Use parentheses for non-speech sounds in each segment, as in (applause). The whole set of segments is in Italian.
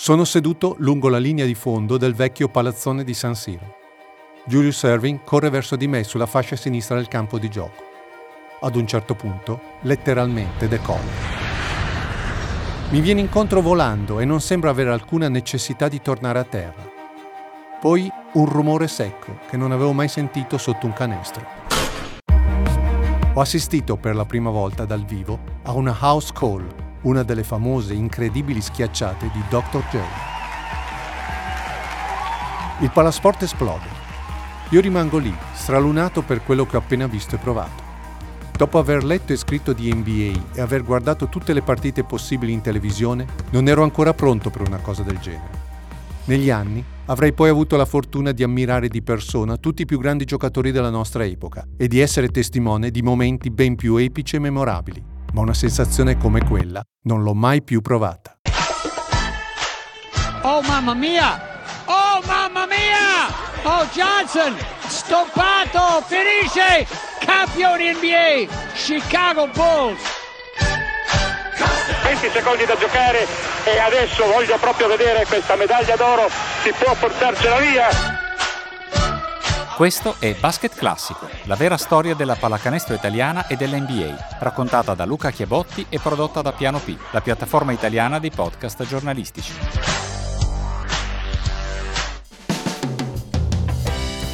Sono seduto lungo la linea di fondo del vecchio palazzone di San Siro. Julius Erving corre verso di me sulla fascia sinistra del campo di gioco. Ad un certo punto, letteralmente decolla. Mi viene incontro volando e non sembra avere alcuna necessità di tornare a terra. Poi un rumore secco che non avevo mai sentito sotto un canestro. Ho assistito per la prima volta dal vivo a una house call, una delle famose incredibili schiacciate di Dr. J. Il palasport esplode. Io rimango lì, stralunato per quello che ho appena visto e provato. Dopo aver letto e scritto di NBA e aver guardato tutte le partite possibili in televisione, non ero ancora pronto per una cosa del genere. Negli anni avrei poi avuto la fortuna di ammirare di persona tutti i più grandi giocatori della nostra epoca e di essere testimone di momenti ben più epici e memorabili, ma una sensazione come quella non l'ho mai più provata. Oh mamma mia! Oh mamma mia! Oh Johnson! Stoppato! Finisce! campioni NBA, Chicago Bulls. 20 secondi da giocare e adesso voglio proprio vedere questa medaglia d'oro, si può portarcela via. Questo è Basket Classico, la vera storia della pallacanestro italiana e dell'NBA, raccontata da Luca Chiabotti e prodotta da Piano P, la piattaforma italiana di podcast giornalistici.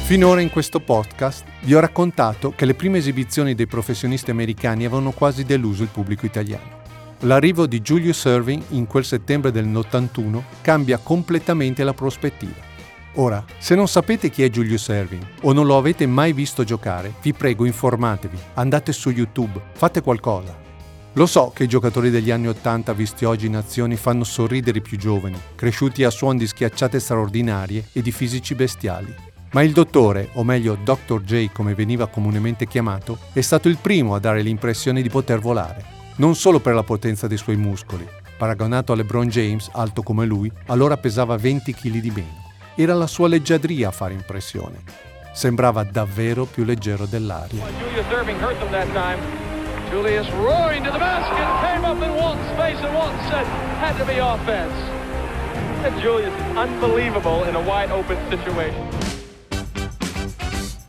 Finora in questo podcast vi ho raccontato che le prime esibizioni dei professionisti americani avevano quasi deluso il pubblico italiano. L'arrivo di Julius Irving in quel settembre del 81 cambia completamente la prospettiva. Ora, se non sapete chi è Julius Irving o non lo avete mai visto giocare, vi prego informatevi, andate su YouTube, fate qualcosa. Lo so che i giocatori degli anni 80 visti oggi in azioni fanno sorridere i più giovani, cresciuti a suon di schiacciate straordinarie e di fisici bestiali. Ma il dottore, o meglio Dr. J come veniva comunemente chiamato, è stato il primo a dare l'impressione di poter volare, non solo per la potenza dei suoi muscoli. Paragonato a LeBron James, alto come lui, allora pesava 20 kg di meno. Era la sua leggiadria a fare impressione. Sembrava davvero più leggero dell'aria. Julius unbelievable in a wide open situation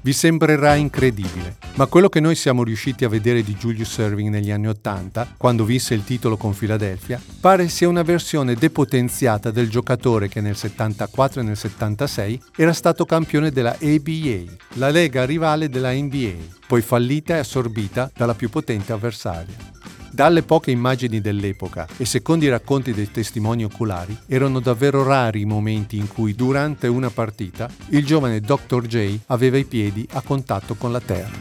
vi sembrerà incredibile, ma quello che noi siamo riusciti a vedere di Julius Erving negli anni Ottanta, quando vinse il titolo con Philadelphia, pare sia una versione depotenziata del giocatore che nel 74 e nel 76 era stato campione della ABA, la lega rivale della NBA, poi fallita e assorbita dalla più potente avversaria. Dalle poche immagini dell'epoca e secondo i racconti dei testimoni oculari, erano davvero rari i momenti in cui durante una partita il giovane Dr. J aveva i piedi a contatto con la terra.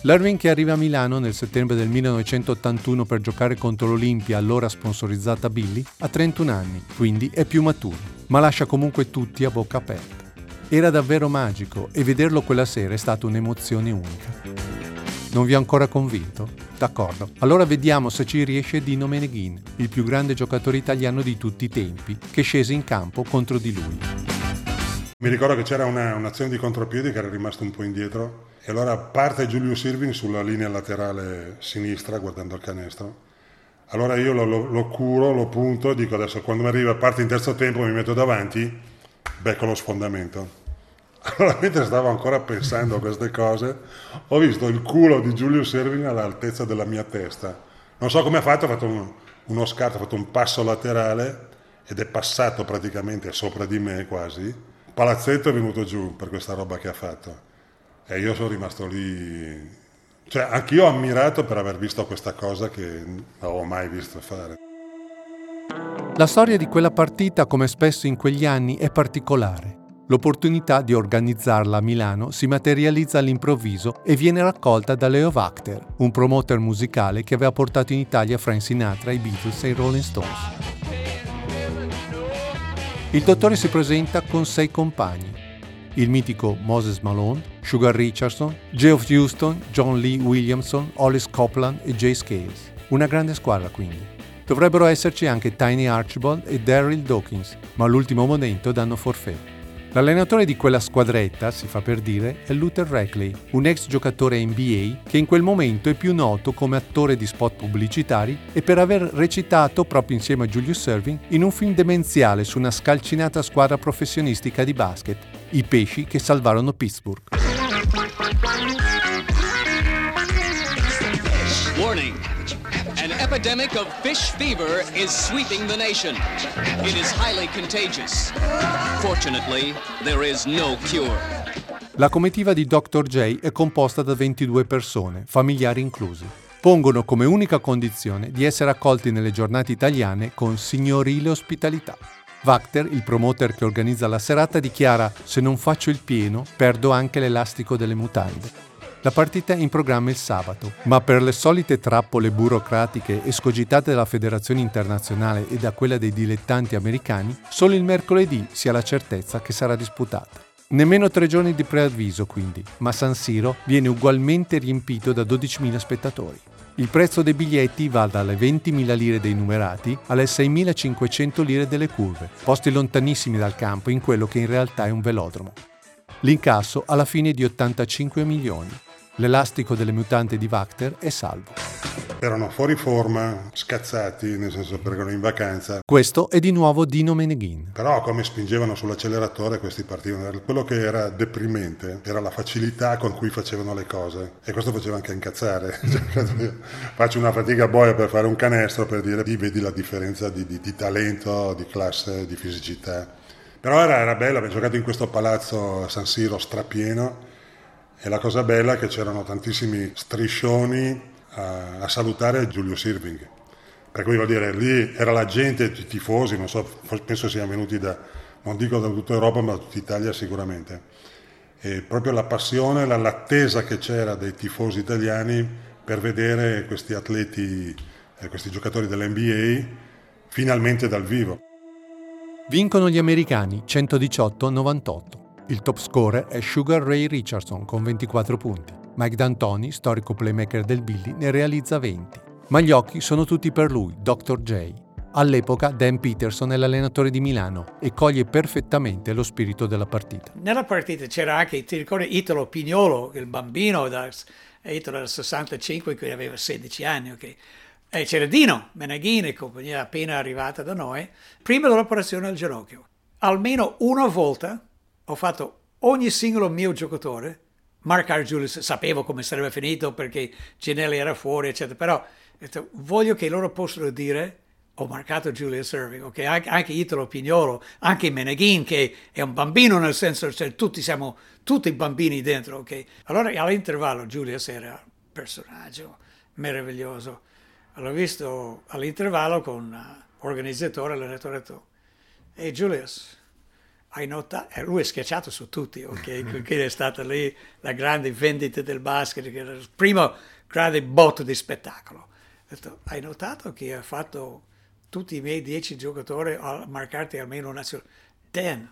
L'Irving che arriva a Milano nel settembre del 1981 per giocare contro l'Olimpia, allora sponsorizzata Billy, ha 31 anni, quindi è più maturo, ma lascia comunque tutti a bocca aperta. Era davvero magico e vederlo quella sera è stata un'emozione unica. Non vi ho ancora convinto? D'accordo. Allora vediamo se ci riesce Dino Meneghin, il più grande giocatore italiano di tutti i tempi, che scese in campo contro di lui. Mi ricordo che c'era una, un'azione di contropiedi che era rimasto un po' indietro e allora parte Giulio Irving sulla linea laterale sinistra guardando il canestro. Allora io lo, lo, lo curo, lo punto, dico adesso quando mi arriva parte in terzo tempo mi metto davanti, becco lo sfondamento. Allora, mentre stavo ancora pensando a queste cose, ho visto il culo di Giulio Servin all'altezza della mia testa. Non so come ha fatto, ha fatto un, uno scarto, ha fatto un passo laterale ed è passato praticamente sopra di me quasi. Palazzetto è venuto giù per questa roba che ha fatto. E io sono rimasto lì. Cioè, anch'io ho ammirato per aver visto questa cosa che non avevo mai visto fare. La storia di quella partita, come spesso in quegli anni, è particolare. L'opportunità di organizzarla a Milano si materializza all'improvviso e viene raccolta da Leo Wachter, un promoter musicale che aveva portato in Italia Frank Sinatra, i Beatles e i Rolling Stones. Il dottore si presenta con sei compagni, il mitico Moses Malone, Sugar Richardson, Geoff Houston, John Lee Williamson, Hollis Copland e Jay Scales. Una grande squadra quindi. Dovrebbero esserci anche Tiny Archibald e Daryl Dawkins, ma all'ultimo momento danno forfè. L'allenatore di quella squadretta, si fa per dire, è Luther Reckley, un ex giocatore NBA che in quel momento è più noto come attore di spot pubblicitari e per aver recitato proprio insieme a Julius Serving in un film demenziale su una scalcinata squadra professionistica di basket, i pesci che salvarono Pittsburgh. Epidemic of fish fever is sweeping the nation. It is highly contagious. Fortunately, there is no cure. La comitiva di Dr. J è composta da 22 persone, familiari inclusi. Pongono come unica condizione di essere accolti nelle giornate italiane con signorile ospitalità. Vacter, il promoter che organizza la serata, dichiara: Se non faccio il pieno, perdo anche l'elastico delle mutande. La partita è in programma il sabato, ma per le solite trappole burocratiche escogitate dalla Federazione Internazionale e da quella dei dilettanti americani, solo il mercoledì si ha la certezza che sarà disputata. Nemmeno tre giorni di preavviso quindi, ma San Siro viene ugualmente riempito da 12.000 spettatori. Il prezzo dei biglietti va dalle 20.000 lire dei numerati alle 6.500 lire delle curve, posti lontanissimi dal campo in quello che in realtà è un velodromo. L'incasso alla fine è di 85 milioni, L'elastico delle mutanti di Vacter è salvo. Erano fuori forma, scazzati, nel senso perché erano in vacanza. Questo è di nuovo Dino Meneghin. Però come spingevano sull'acceleratore questi partivano. Quello che era deprimente era la facilità con cui facevano le cose. E questo faceva anche incazzare. (laughs) Cioè, faccio una fatica boia per fare un canestro per dire, vedi la differenza di, di, di talento, di classe, di fisicità. Però era, era bello, abbiamo giocato in questo palazzo San Siro strapieno e la cosa bella è che c'erano tantissimi striscioni a, a salutare Giulio Irving. Per cui vuol dire, lì era la gente, i tifosi, non so, penso siano venuti da, non dico da tutta Europa, ma da tutta Italia sicuramente. E proprio la passione, l'attesa che c'era dei tifosi italiani per vedere questi atleti, eh, questi giocatori dell'NBA finalmente dal vivo. Vincono gli americani 118-98. Il top scorer è Sugar Ray Richardson con 24 punti. Mike D'Antoni, storico playmaker del Billy, ne realizza 20. Ma gli occhi sono tutti per lui, Dr. J. All'epoca Dan Peterson è l'allenatore di Milano e coglie perfettamente lo spirito della partita. Nella partita c'era anche, ti ricordi, Italo Pignolo, il bambino da, Italo del 65 che aveva 16 anni, ok? E c'era Dino Menaghini, compagnia appena arrivata da noi, prima dell'operazione al ginocchio. Almeno una volta ho fatto ogni singolo mio giocatore, marcare Julius, sapevo come sarebbe finito perché Ginelli era fuori, eccetera, però detto, voglio che loro possano dire ho marcato Julius Irving, ok? Anche, anche Italo Pignolo, anche Meneghin che è un bambino nel senso, cioè tutti siamo tutti bambini dentro, ok? Allora all'intervallo Julius era un personaggio meraviglioso. L'ho visto all'intervallo con l'organizzatore, l'allenatore, ha detto, ehi Julius, hai notato, eh, lui è schiacciato su tutti, ok? (laughs) Quindi è stata lì la grande vendita del basket, il primo grande botto di spettacolo. Detto, hai notato che ha fatto tutti i miei dieci giocatori a marcarti almeno una... Dan,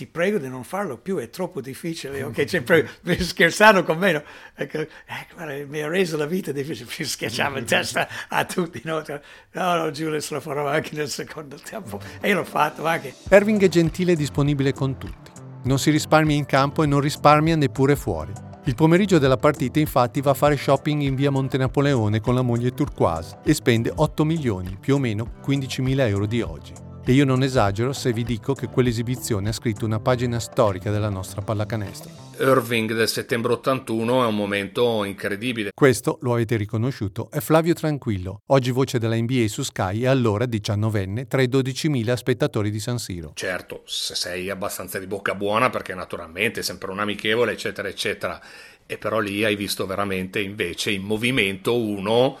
ti prego di non farlo più, è troppo difficile, ok? (laughs) Cioè, scherzando con me, no? ecco, eh, guarda, mi ha reso la vita difficile, mi schiacciava in testa a tutti, no? Cioè, no, no, Julius lo farò anche nel secondo tempo, e l'ho fatto anche. Irving è gentile e disponibile con tutti, non si risparmia in campo e non risparmia neppure fuori. Il pomeriggio della partita infatti va a fare shopping in via Monte Napoleone con la moglie turquoise e spende 8 milioni, più o meno 15 mila euro di oggi. E io non esagero se vi dico che quell'esibizione ha scritto una pagina storica della nostra pallacanestro. Irving del settembre 81 è un momento incredibile. Questo, lo avete riconosciuto, è Flavio Tranquillo, oggi voce della NBA su Sky e allora 19enne tra i 12.000 spettatori di San Siro. Certo, se sei abbastanza di bocca buona perché naturalmente è sempre un amichevole eccetera eccetera e però lì hai visto veramente invece in movimento uno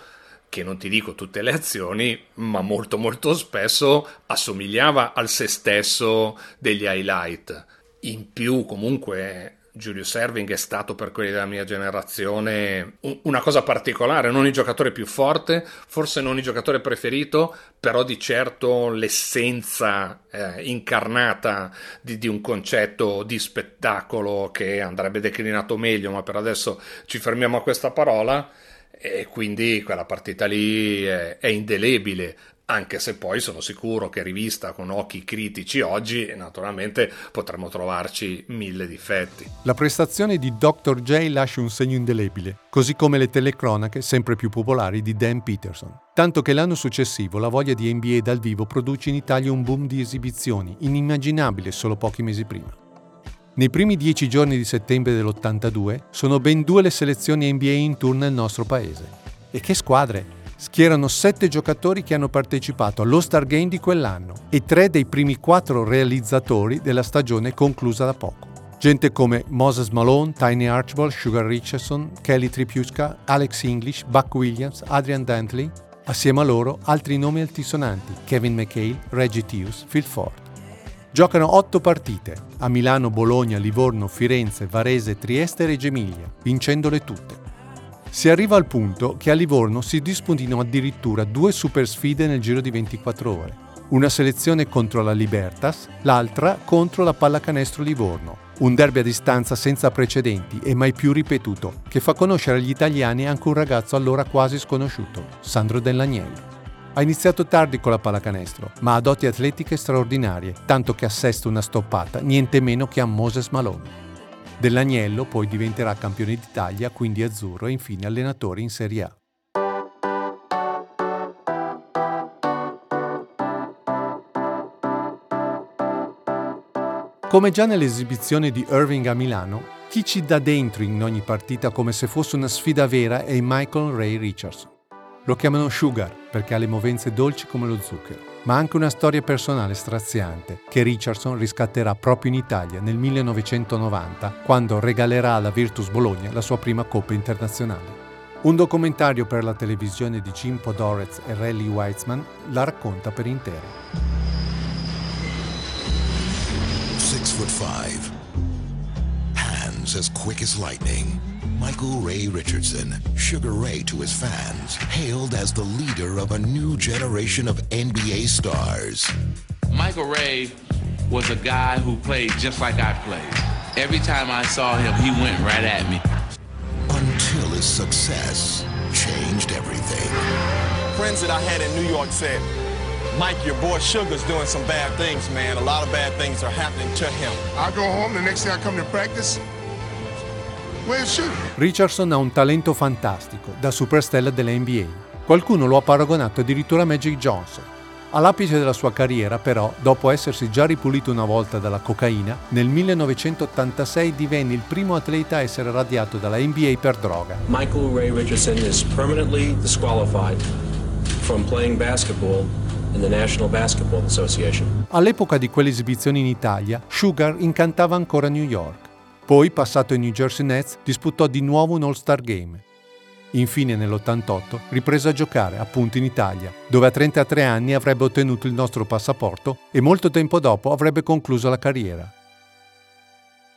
che non ti dico tutte le azioni, ma molto molto spesso assomigliava al se stesso degli highlight. In più, comunque, Julius Erving è stato per quelli della mia generazione una cosa particolare, non il giocatore più forte, forse non il giocatore preferito, però di certo l'essenza eh, incarnata di, di, un concetto di spettacolo che andrebbe declinato meglio, ma per adesso ci fermiamo a questa parola e quindi quella partita lì è, è indelebile anche se poi sono sicuro che rivista con occhi critici oggi, naturalmente potremmo trovarci mille difetti. La prestazione di Dr. J lascia un segno indelebile, così come le telecronache sempre più popolari di Dan Peterson. Tanto che l'anno successivo la voglia di NBA dal vivo produce in Italia un boom di esibizioni, inimmaginabile solo pochi mesi prima. Nei primi dieci giorni di settembre dell'82 sono ben due le selezioni NBA in tour nel nostro paese. E che squadre! schierano sette giocatori che hanno partecipato allo Star Game di quell'anno e tre dei primi quattro realizzatori della stagione conclusa da poco. Gente come Moses Malone, Tiny Archibald, Sugar Richardson, Kelly Tripiuska, Alex English, Buck Williams, Adrian Dantley, assieme a loro altri nomi altisonanti, Kevin McHale, Reggie Tews, Phil Ford. Giocano otto partite, a Milano, Bologna, Livorno, Firenze, Varese, Trieste e Reggio Emilia, vincendole tutte. Si arriva al punto che a Livorno si disputino addirittura due super sfide nel giro di 24 ore. Una selezione contro la Libertas, l'altra contro la Pallacanestro Livorno. Un derby a distanza senza precedenti e mai più ripetuto, che fa conoscere agli italiani anche un ragazzo allora quasi sconosciuto, Sandro Dell'Agnello. Ha iniziato tardi con la pallacanestro, ma ha doti atletiche straordinarie, tanto che assesta una stoppata niente meno che a Moses Malone. Dell'Agnello poi diventerà campione d'Italia, quindi azzurro e infine allenatore in Serie A. Come già nell'esibizione di Irving a Milano, chi ci dà dentro in ogni partita come se fosse una sfida vera è Michael Ray Richardson. Lo chiamano Sugar perché ha le movenze dolci come lo zucchero ma anche una storia personale straziante che Richardson riscatterà proprio in Italia nel 1990 quando regalerà alla Virtus Bologna la sua prima Coppa internazionale. Un documentario per la televisione di Jim Podorez e Rally Weitzman la racconta per intero. 6 foot 5 Hands as quick as lightning Michael Ray Richardson, Sugar Ray to his fans, hailed as the leader of a new generation of NBA stars. Michael Ray was a guy who played just like I played. Every time I saw him, he went right at me. Until his success changed everything. Friends that I had in New York said, Mike, your boy Sugar's doing some bad things, man. A lot of bad things are happening to him. I go home, the next day I come to practice, Richardson ha un talento fantastico, da superstella della NBA. Qualcuno lo ha paragonato addirittura a Magic Johnson. All'apice della sua carriera, però, dopo essersi già ripulito una volta dalla cocaina, nel 1986 divenne il primo atleta a essere radiato dalla NBA per droga. Michael Ray Richardson is permanently disqualified from playing basketball in the National Basketball Association. All'epoca di quelle esibizioni in Italia, Sugar incantava ancora New York. Poi, passato ai New Jersey Nets, disputò di nuovo un All-Star Game. Infine, nell'88, riprese a giocare, appunto in Italia, dove a 33 anni avrebbe ottenuto il nostro passaporto e molto tempo dopo avrebbe concluso la carriera.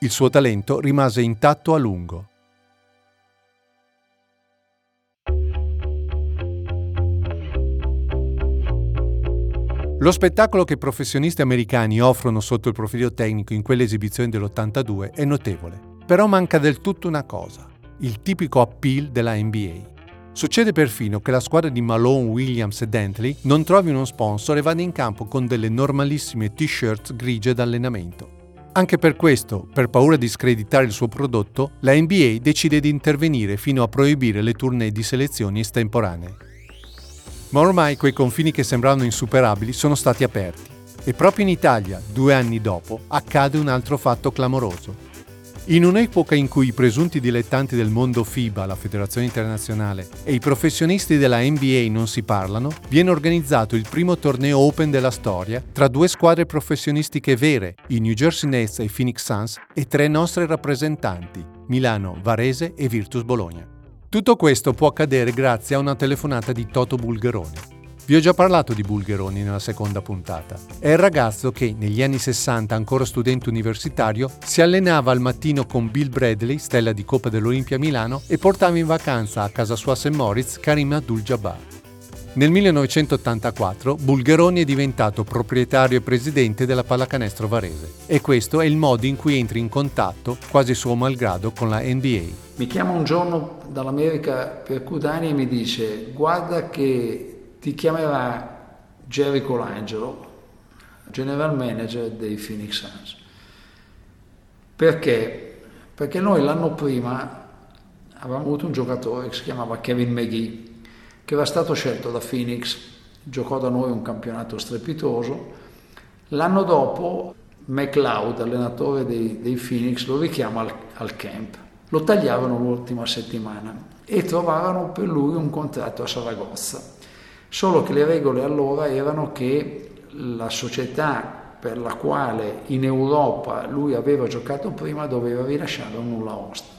Il suo talento rimase intatto a lungo. Lo spettacolo che i professionisti americani offrono sotto il profilo tecnico in quelle esibizioni dell'82 è notevole, però manca del tutto una cosa, il tipico appeal della NBA. Succede perfino che la squadra di Malone, Williams e Dentley non trovi uno sponsor e vada in campo con delle normalissime t-shirt grigie d'allenamento. Anche per questo, per paura di screditare il suo prodotto, la NBA decide di intervenire fino a proibire le tournée di selezioni estemporanee. Ma ormai quei confini che sembravano insuperabili sono stati aperti. E proprio in Italia, due anni dopo, accade un altro fatto clamoroso. In un'epoca in cui i presunti dilettanti del mondo FIBA, la Federazione Internazionale, e i professionisti della NBA non si parlano, viene organizzato il primo torneo open della storia tra due squadre professionistiche vere, i New Jersey Nets e i Phoenix Suns, e tre nostre rappresentanti, Milano, Varese e Virtus Bologna. Tutto questo può accadere grazie a una telefonata di Toto Bulgheroni. Vi ho già parlato di Bulgheroni nella seconda puntata. È il ragazzo che, negli anni 60, ancora studente universitario, si allenava al mattino con Bill Bradley, stella di Coppa dell'Olimpia Milano, e portava in vacanza a casa sua a St. Moritz Karim Abdul-Jabbar. Nel 1984 Bulgheroni è diventato proprietario e presidente della Pallacanestro Varese e questo è il modo in cui entri in contatto, quasi suo malgrado, con la NBA. Mi chiama un giorno dall'America per Kudani e mi dice guarda che ti chiamerà Jerry Colangelo, general manager dei Phoenix Suns. Perché? Perché noi l'anno prima avevamo avuto un giocatore che si chiamava Kevin McGee, che era stato scelto da Phoenix, giocò da noi un campionato strepitoso. L'anno dopo McLeod, allenatore dei, dei Phoenix, lo richiama al, al camp. Lo tagliavano l'ultima settimana e trovavano per lui un contratto a Saragozza. Solo che le regole allora erano che la società per la quale in Europa lui aveva giocato prima doveva rilasciare un nulla osta.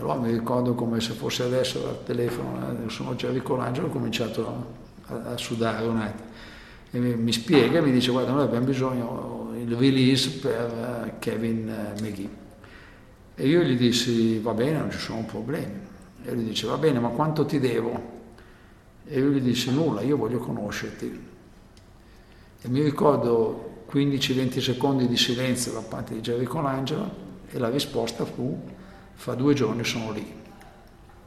Allora mi ricordo come se fosse adesso al telefono, eh, sono Gerry Colangelo, ho cominciato a, a, sudare un attimo. E mi, mi spiega, mi dice guarda noi abbiamo bisogno del release per uh, Kevin McGee. E io gli dissi va bene, non ci sono problemi. E lui dice va bene, ma quanto ti devo? E io gli dissi nulla, io voglio conoscerti. E mi ricordo 15-20 secondi di silenzio da parte di Jerry Colangelo e la risposta fu fra due giorni sono lì.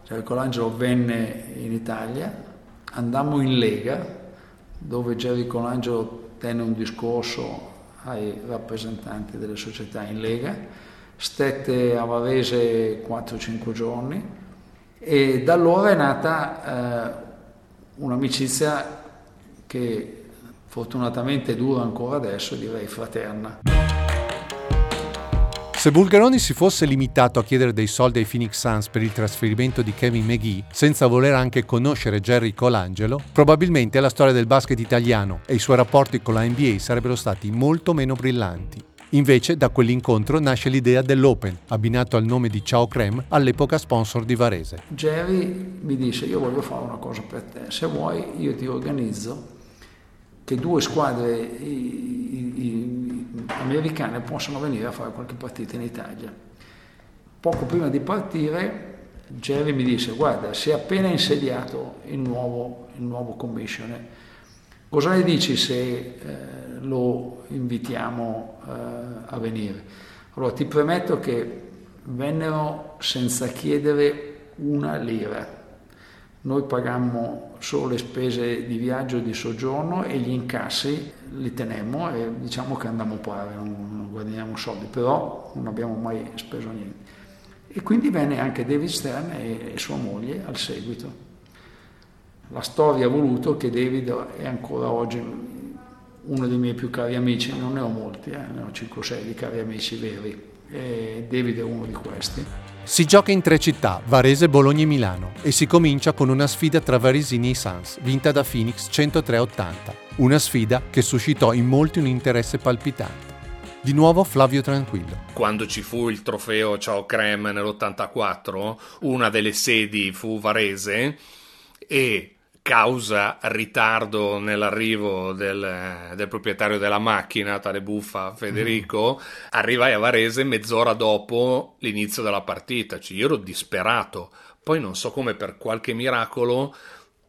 Jerry Colangelo venne in Italia, andammo in Lega dove Jerry Colangelo tenne un discorso ai rappresentanti delle società in Lega, stette a Varese 4-5 giorni e da allora è nata eh, un'amicizia che fortunatamente dura ancora adesso, direi fraterna. Se Bulgaroni si fosse limitato a chiedere dei soldi ai Phoenix Suns per il trasferimento di Kevin McGee, senza voler anche conoscere Jerry Colangelo, probabilmente la storia del basket italiano e i suoi rapporti con la NBA sarebbero stati molto meno brillanti. Invece da quell'incontro nasce l'idea dell'Open, abbinato al nome di Ciao Creme, all'epoca sponsor di Varese. Jerry mi disse io voglio fare una cosa per te, se vuoi io ti organizzo che due squadre i, i, americane possano venire a fare qualche partita in Italia. Poco prima di partire Jerry mi disse guarda si è appena insediato il nuovo, il nuovo commissioner, cosa ne dici se eh, lo invitiamo eh, a venire? Allora ti premetto che vennero senza chiedere una lira noi pagammo solo le spese di viaggio e di soggiorno e gli incassi li tenemmo e diciamo che andiamo pari, non, guadagniamo soldi, però non abbiamo mai speso niente. E quindi venne anche David Stern e, e sua moglie al seguito. La storia ha voluto che David è ancora oggi uno dei miei più cari amici, non ne ho molti, eh, ne ho 5-6 di cari amici veri, e David è uno di questi. Si gioca in tre città, Varese, Bologna e Milano, e si comincia con una sfida tra Varesini e Sans, vinta da Phoenix 103-80. Una sfida che suscitò in molti un interesse palpitante. Di nuovo Flavio Tranquillo. Quando ci fu il trofeo Ciao Creme nell'84, una delle sedi fu Varese e causa ritardo nell'arrivo del, del, proprietario della macchina, tale buffa Federico, mm. arrivai a Varese mezz'ora dopo l'inizio della partita. Cioè, io ero disperato. Poi non so come per qualche miracolo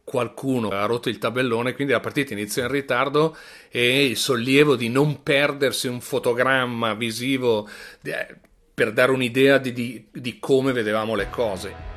qualcuno ha rotto il tabellone, quindi la partita iniziò in ritardo e il sollievo di non perdersi un fotogramma visivo eh, per dare un'idea di, di, di come vedevamo le cose.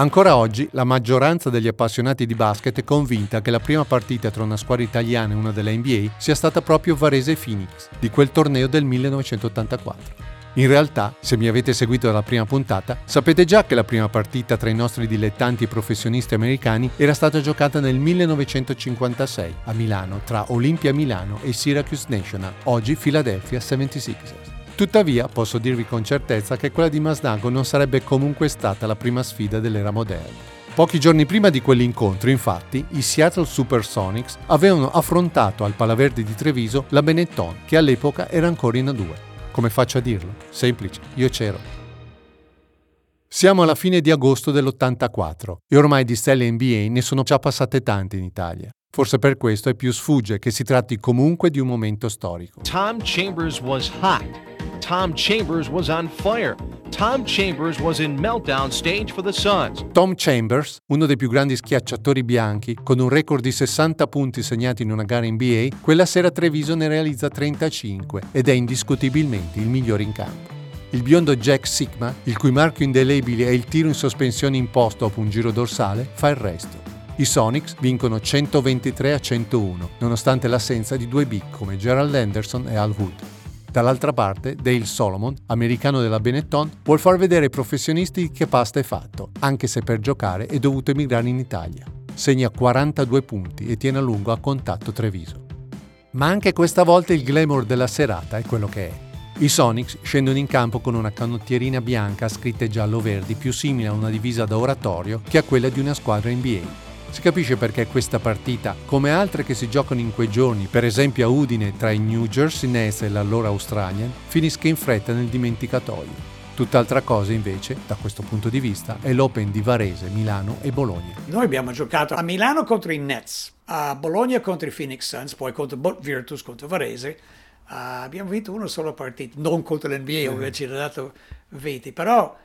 Ancora oggi la maggioranza degli appassionati di basket è convinta che la prima partita tra una squadra italiana e una della NBA sia stata proprio Varese Phoenix, di quel torneo del 1984. In realtà, se mi avete seguito dalla prima puntata, sapete già che la prima partita tra i nostri dilettanti professionisti americani era stata giocata nel 1956 a Milano tra Olympia Milano e Syracuse National, oggi Philadelphia 76ers. Tuttavia posso dirvi con certezza che quella di Masnago non sarebbe comunque stata la prima sfida dell'era moderna. Pochi giorni prima di quell'incontro, infatti, i Seattle Supersonics avevano affrontato al Palaverde di Treviso la Benetton, che all'epoca era ancora in A2. Come faccio a dirlo? Semplice, io c'ero. Siamo alla fine di agosto dell'84 e ormai di stelle NBA ne sono già passate tante in Italia. Forse per questo è più sfugge che si tratti comunque di un momento storico. Tom Chambers was hot. Tom Chambers was on fire. Tom Chambers was in meltdown stage for the Suns. Tom Chambers, uno dei più grandi schiacciatori bianchi, con un record di 60 punti segnati in una gara NBA, quella sera Treviso ne realizza 35 ed è indiscutibilmente il migliore in campo. Il biondo Jack Sigma, il cui marchio indelebile è il tiro in sospensione imposto dopo un giro dorsale, fa il resto. I Sonics vincono 123 a 101, nonostante l'assenza di due big come Gerald Anderson e Al Wood. Dall'altra parte, Dale Solomon, americano della Benetton, vuol far vedere ai professionisti che pasta è fatto, anche se per giocare è dovuto emigrare in Italia. Segna 42 punti e tiene a lungo a contatto Treviso. Ma anche questa volta il glamour della serata è quello che è. I Sonics scendono in campo con una canottierina bianca a scritte giallo-verdi più simile a una divisa da oratorio che a quella di una squadra NBA. Si capisce perché questa partita, come altre che si giocano in quei giorni, per esempio a Udine tra i New Jersey Nets e l'allora Australian, finisca in fretta nel dimenticatoio. Tutt'altra cosa invece, da questo punto di vista, è l'Open di Varese, Milano e Bologna. Noi abbiamo giocato a Milano contro i Nets, a Bologna contro i Phoenix Suns, poi contro Virtus contro Varese. Uh, abbiamo vinto una sola partita, non contro l'NBA, mm. dove ci ha dato 20, però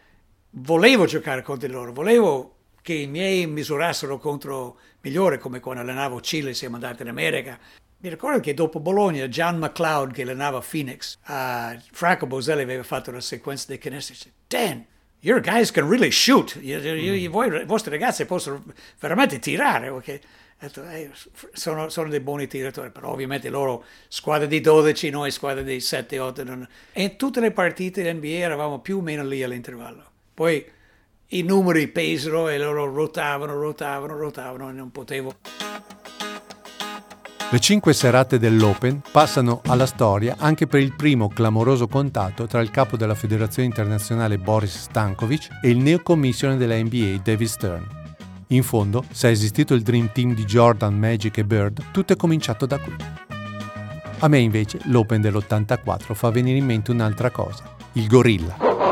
volevo giocare contro loro, volevo che i miei misurassero contro migliore, come quando allenavo Cile, siamo andati in America. Mi ricordo che dopo Bologna, John McLeod, che allenava Phoenix, uh, Franco Boselli aveva fatto una sequenza di canestri. Dice, Dan, your guys can really shoot. I, i, voi, i vostri ragazzi possono veramente tirare. Okay? Eh, sono, sono, dei buoni tiratori, però ovviamente loro squadra di 12, noi squadra di 7, 8. Non... E in tutte le partite NBA eravamo più o meno lì all'intervallo. Poi i numeri pesano e loro rotavano, rotavano, rotavano e non potevo. Le cinque serate dell'Open passano alla storia anche per il primo clamoroso contatto tra il capo della Federazione Internazionale Boris Stankovic e il neocommissione della NBA David Stern. In fondo, se è esistito il Dream Team di Jordan, Magic e Bird, tutto è cominciato da qui. A me invece l'Open dell'84 fa venire in mente un'altra cosa, il gorilla.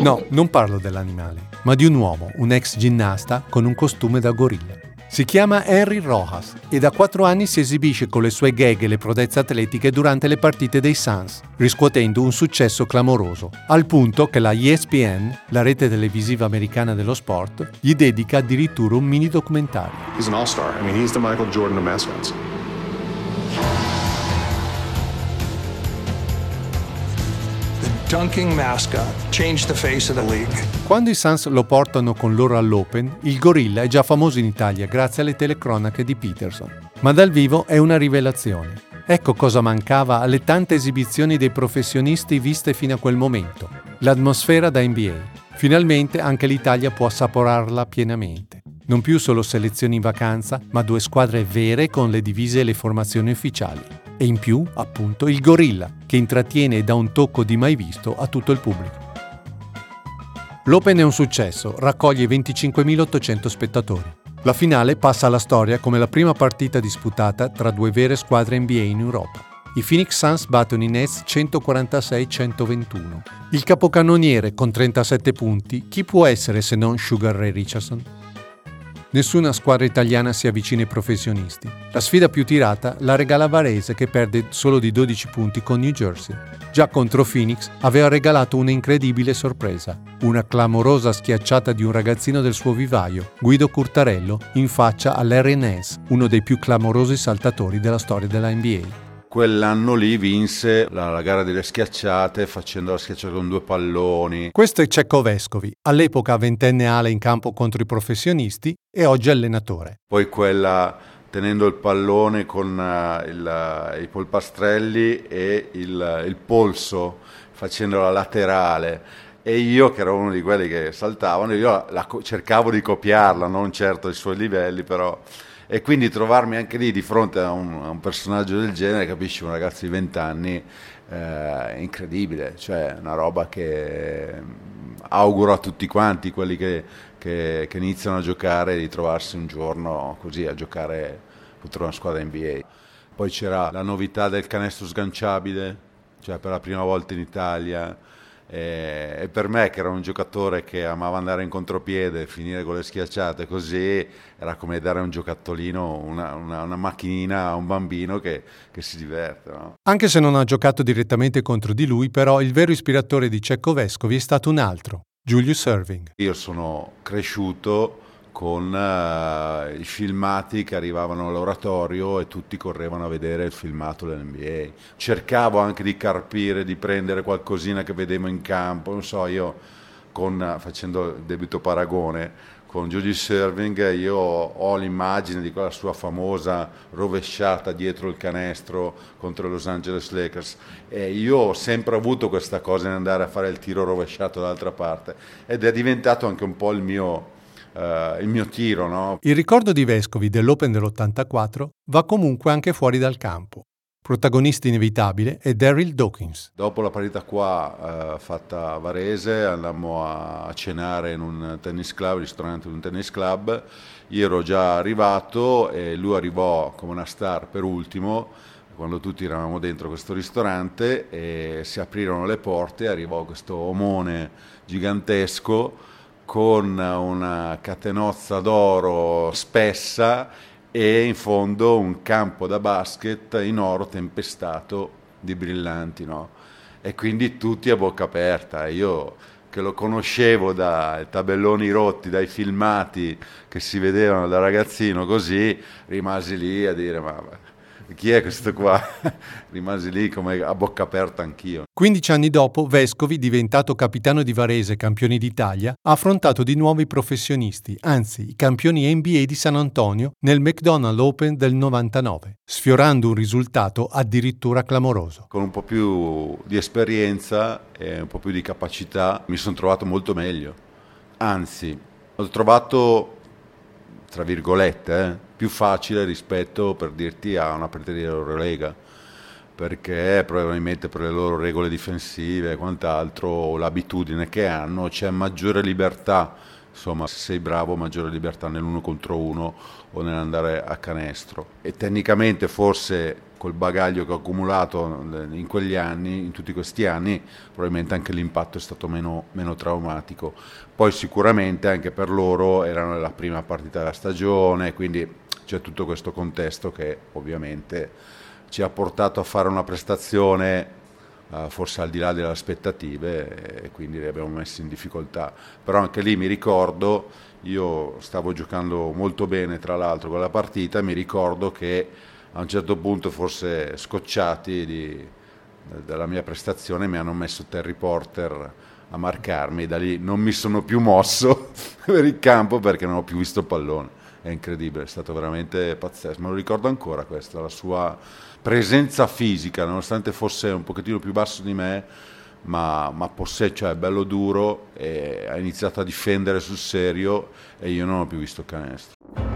No, non parlo dell'animale, ma di un uomo, un ex ginnasta con un costume da gorilla. Si chiama Henry Rojas e da quattro anni si esibisce con le sue gag e le prodezze atletiche durante le partite dei Suns, riscuotendo un successo clamoroso, al punto che la ESPN, la rete televisiva americana dello sport, gli dedica addirittura un mini documentario. He's an all-star. I mean, he's the Michael Jordan of mascots. Quando i Suns lo portano con loro all'Open, il gorilla è già famoso in Italia grazie alle telecronache di Peterson. Ma dal vivo è una rivelazione. Ecco cosa mancava alle tante esibizioni dei professionisti viste fino a quel momento. L'atmosfera da NBA. Finalmente anche l'Italia può assaporarla pienamente. Non più solo selezioni in vacanza, ma due squadre vere con le divise e le formazioni ufficiali e in più, appunto, il gorilla, che intrattiene e dà un tocco di mai visto a tutto il pubblico. L'Open è un successo, raccoglie 25.800 spettatori. La finale passa alla storia come la prima partita disputata tra due vere squadre NBA in Europa. I Phoenix Suns battono i Nets 146-121. Il capocannoniere con 37 punti, chi può essere se non Sugar Ray Richardson? Nessuna squadra italiana si avvicina ai professionisti. La sfida più tirata la regala Varese che perde solo di 12 punti con New Jersey. Già contro Phoenix aveva regalato un'incredibile sorpresa, una clamorosa schiacciata di un ragazzino del suo vivaio, Guido Curtarello, in faccia all'RNS, uno dei più clamorosi saltatori della storia della NBA quell'anno lì vinse la, la, gara delle schiacciate facendo la schiacciata con due palloni. Questo è Cecco Vescovi, all'epoca ventenne ale in campo contro i professionisti e oggi allenatore. Poi quella tenendo il pallone con uh, il, uh, i polpastrelli e il, il polso facendo la laterale e io che ero uno di quelli che saltavano, io la, la, cercavo di copiarla, non certo ai suoi livelli, però e quindi trovarmi anche lì di fronte a un, a un personaggio del genere, capisci, un ragazzo di 20 anni, eh, incredibile, cioè una roba che mm, auguro a tutti quanti, quelli che, che, che iniziano a giocare, di trovarsi un giorno così a giocare contro una squadra NBA. Poi c'era la novità del canestro sganciabile, cioè per la prima volta in Italia, e, per me che era un giocatore che amava andare in contropiede, finire con le schiacciate così, era come dare un giocattolino, una, una, una macchinina a un bambino che, che si diverte. No? Anche se non ha giocato direttamente contro di lui, però il vero ispiratore di Cecco Vescovi è stato un altro, Julius Irving. Io sono cresciuto con uh, i filmati che arrivavano all'oratorio e tutti correvano a vedere il filmato dell'NBA. Cercavo anche di carpire, di prendere qualcosina che vedevo in campo, non so, io con, facendo il debito paragone, con Julius Serving, io ho l'immagine di quella sua famosa rovesciata dietro il canestro contro i Los Angeles Lakers e io ho sempre avuto questa cosa di andare a fare il tiro rovesciato dall'altra parte ed è diventato anche un po' il mio, uh, il mio tiro. No? Il ricordo di Vescovi dell'Open dell'84 va comunque anche fuori dal campo. Protagonista inevitabile è Daryl Dawkins. Dopo la partita qua eh, fatta a Varese andammo a cenare in un tennis club, ristorante di un tennis club. Io ero già arrivato e lui arrivò come una star per ultimo quando tutti eravamo dentro questo ristorante e si aprirono le porte arrivò questo omone gigantesco con una catenozza d'oro spessa e in fondo un campo da basket in oro tempestato di brillanti, no? E quindi tutti a bocca aperta. Io che lo conoscevo dai tabelloni rotti, dai filmati che si vedevano da ragazzino così, rimasi lì a dire ma chi è questo qua? (laughs) Rimasi lì come a bocca aperta anch'io. 15 anni dopo, Vescovi, diventato capitano di Varese e campione d'Italia, ha affrontato di nuovo i professionisti, anzi i campioni NBA di San Antonio nel McDonald's Open del 99, sfiorando un risultato addirittura clamoroso. Con un po' più di esperienza e un po' più di capacità mi sono trovato molto meglio. Anzi, ho trovato, tra virgolette, eh, più facile rispetto per dirti a una partita Eurolega perché probabilmente per le loro regole difensive e quant'altro l'abitudine che hanno c'è maggiore libertà insomma se sei bravo maggiore libertà nell'uno contro uno o nell'andare a canestro. E tecnicamente forse col bagaglio che ho accumulato in quegli anni, in tutti questi anni, probabilmente anche l'impatto è stato meno, meno traumatico. Poi sicuramente anche per loro era la prima partita della stagione, quindi c'è tutto questo contesto che ovviamente ci ha portato a fare una prestazione uh, forse al di là delle aspettative e quindi li abbiamo messi in difficoltà. Però anche lì mi ricordo, io stavo giocando molto bene tra l'altro con la partita, mi ricordo che a un certo punto forse scocciati di, della mia prestazione mi hanno messo Terry Porter a marcarmi, da lì non mi sono più mosso (laughs) per il campo perché non ho più visto il pallone è incredibile, è stato veramente pazzesco. Me lo ricordo ancora questa, la sua presenza fisica, nonostante fosse un pochettino più basso di me, ma, ma possè, cioè bello duro, ha iniziato a difendere sul serio e io non ho più visto canestro.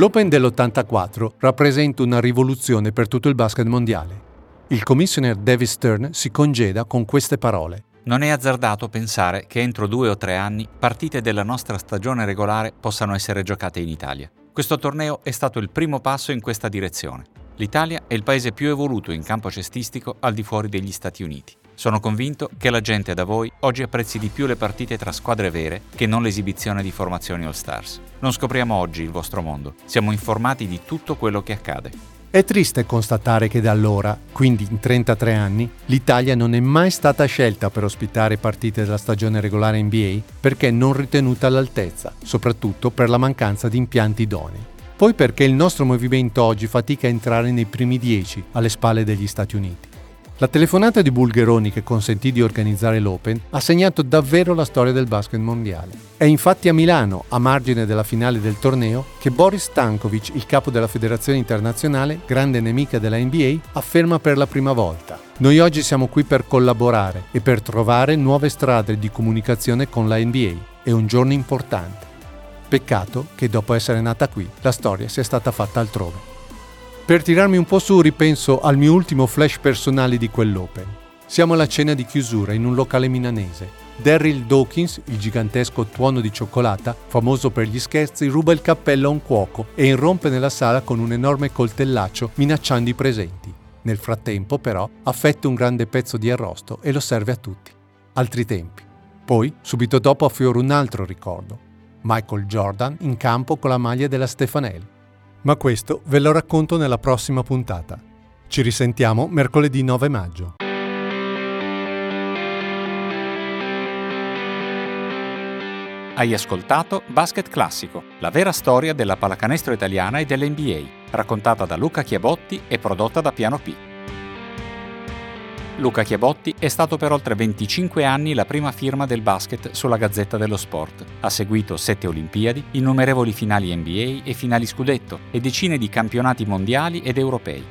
L'Open dell'84 rappresenta una rivoluzione per tutto il basket mondiale. Il commissioner David Stern si congeda con queste parole. Non è azzardato pensare che entro due o tre anni partite della nostra stagione regolare possano essere giocate in Italia. Questo torneo è stato il primo passo in questa direzione. L'Italia è il paese più evoluto in campo cestistico al di fuori degli Stati Uniti. Sono convinto che la gente da voi oggi apprezzi di più le partite tra squadre vere che non l'esibizione di formazioni All Stars. Non scopriamo oggi il vostro mondo, siamo informati di tutto quello che accade. È triste constatare che da allora, quindi in 33 anni, l'Italia non è mai stata scelta per ospitare partite della stagione regolare NBA perché non ritenuta all'altezza, soprattutto per la mancanza di impianti idonei. Poi perché il nostro movimento oggi fatica a entrare nei primi 10 alle spalle degli Stati Uniti. La telefonata di Bulgheroni che consentì di organizzare l'Open ha segnato davvero la storia del basket mondiale. È infatti a Milano, a margine della finale del torneo, che Boris Stankovic, il capo della federazione internazionale, grande nemica della NBA, afferma per la prima volta. Noi oggi siamo qui per collaborare e per trovare nuove strade di comunicazione con la NBA. È un giorno importante. Peccato che dopo essere nata qui, la storia sia stata fatta altrove. Per tirarmi un po' su ripenso al mio ultimo flash personale di quell'Open. Siamo alla cena di chiusura in un locale milanese. Daryl Dawkins, il gigantesco tuono di cioccolata, famoso per gli scherzi, ruba il cappello a un cuoco e irrompe nella sala con un enorme coltellaccio minacciando i presenti. Nel frattempo, però, affetta un grande pezzo di arrosto e lo serve a tutti. Altri tempi. Poi, subito dopo, affiora un altro ricordo. Michael Jordan in campo con la maglia della Stefanel. Ma questo ve lo racconto nella prossima puntata. Ci risentiamo mercoledì 9 maggio. Hai ascoltato Basket Classico, la vera storia della pallacanestro italiana e dell'NBA, raccontata da Luca Chiabotti e prodotta da Piano P. Luca Chiabotti è stato per oltre 25 anni la prima firma del basket sulla Gazzetta dello Sport. Ha seguito sette Olimpiadi, innumerevoli finali NBA e finali scudetto e decine di campionati mondiali ed europei.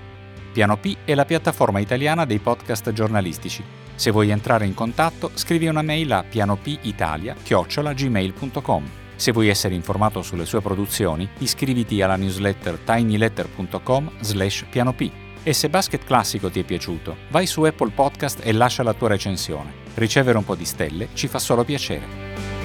Piano P è la piattaforma italiana dei podcast giornalistici. Se vuoi entrare in contatto, scrivi una mail a pianopitalia@gmail.com. Se vuoi essere informato sulle sue produzioni, iscriviti alla newsletter tinyletter.com/pianop. E se Basket Classico ti è piaciuto, vai su Apple Podcast e lascia la tua recensione. Ricevere un po' di stelle ci fa solo piacere.